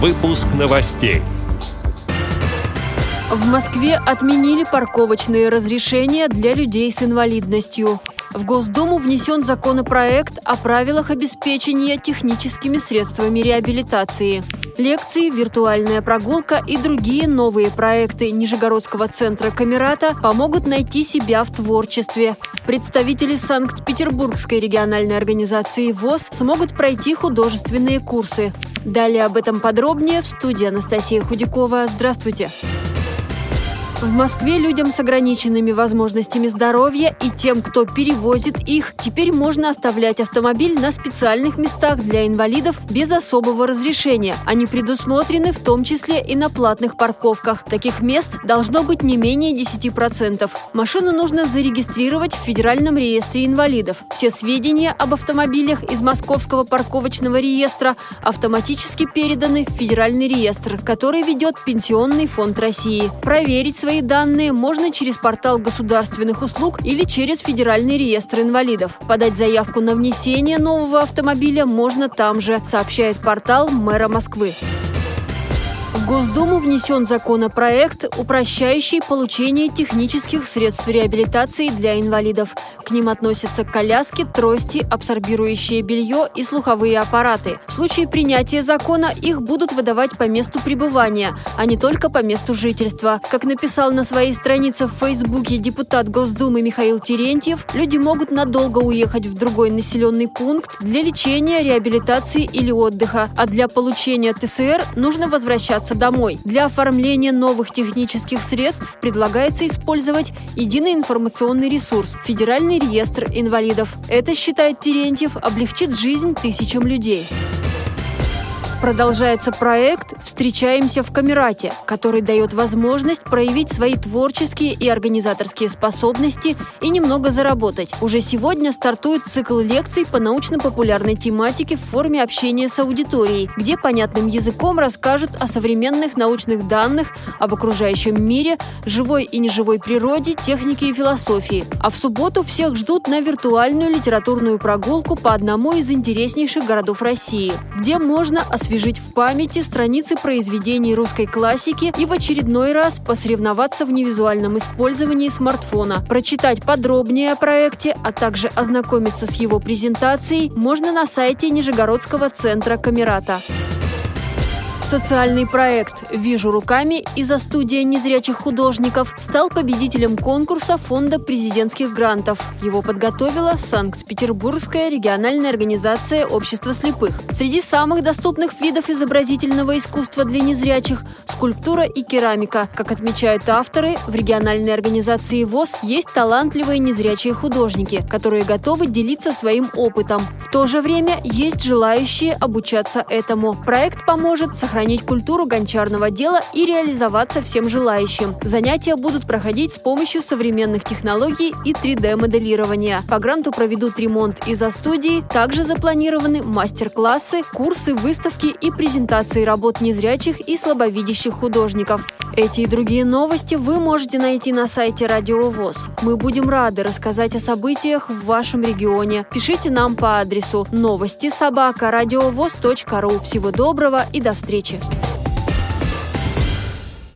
Выпуск новостей. В Москве отменили парковочные разрешения для людей с инвалидностью. В Госдуму внесен законопроект о правилах обеспечения техническими средствами реабилитации. Лекции, виртуальная прогулка и другие новые проекты Нижегородского центра Камерата помогут найти себя в творчестве. Представители Санкт-Петербургской региональной организации ВОЗ смогут пройти художественные курсы. Далее об этом подробнее в студии Анастасия Худякова. Здравствуйте! В Москве людям с ограниченными возможностями здоровья и тем, кто перевозит их, теперь можно оставлять автомобиль на специальных местах для инвалидов без особого разрешения. Они предусмотрены в том числе и на платных парковках. Таких мест должно быть не менее 10%. Машину нужно зарегистрировать в Федеральном реестре инвалидов. Все сведения об автомобилях из Московского парковочного реестра автоматически переданы в Федеральный реестр, который ведет Пенсионный фонд России. Проверить свои данные можно через портал государственных услуг или через Федеральный реестр инвалидов. Подать заявку на внесение нового автомобиля можно там же, сообщает портал мэра Москвы. В Госдуму внесен законопроект, упрощающий получение технических средств реабилитации для инвалидов. К ним относятся коляски, трости, абсорбирующее белье и слуховые аппараты. В случае принятия закона их будут выдавать по месту пребывания, а не только по месту жительства. Как написал на своей странице в Фейсбуке депутат Госдумы Михаил Терентьев, люди могут надолго уехать в другой населенный пункт для лечения, реабилитации или отдыха, а для получения ТСР нужно возвращаться возвращаться домой. Для оформления новых технических средств предлагается использовать единый информационный ресурс – Федеральный реестр инвалидов. Это, считает Терентьев, облегчит жизнь тысячам людей. Продолжается проект «Встречаемся в Камерате», который дает возможность проявить свои творческие и организаторские способности и немного заработать. Уже сегодня стартует цикл лекций по научно-популярной тематике в форме общения с аудиторией, где понятным языком расскажут о современных научных данных, об окружающем мире, живой и неживой природе, технике и философии. А в субботу всех ждут на виртуальную литературную прогулку по одному из интереснейших городов России, где можно освещать освежить в памяти страницы произведений русской классики и в очередной раз посоревноваться в невизуальном использовании смартфона. Прочитать подробнее о проекте, а также ознакомиться с его презентацией можно на сайте Нижегородского центра Камерата. Социальный проект «Вижу руками» из-за студия незрячих художников стал победителем конкурса Фонда президентских грантов. Его подготовила Санкт-Петербургская региональная организация общества слепых. Среди самых доступных видов изобразительного искусства для незрячих – скульптура и керамика. Как отмечают авторы, в региональной организации ВОЗ есть талантливые незрячие художники, которые готовы делиться своим опытом. В то же время есть желающие обучаться этому. Проект поможет сохранить сохранить культуру гончарного дела и реализоваться всем желающим. Занятия будут проходить с помощью современных технологий и 3D-моделирования. По гранту проведут ремонт из-за студии, также запланированы мастер-классы, курсы, выставки и презентации работ незрячих и слабовидящих художников. Эти и другие новости вы можете найти на сайте Радио ВОЗ. Мы будем рады рассказать о событиях в вашем регионе. Пишите нам по адресу новости собака ру. Всего доброго и до встречи!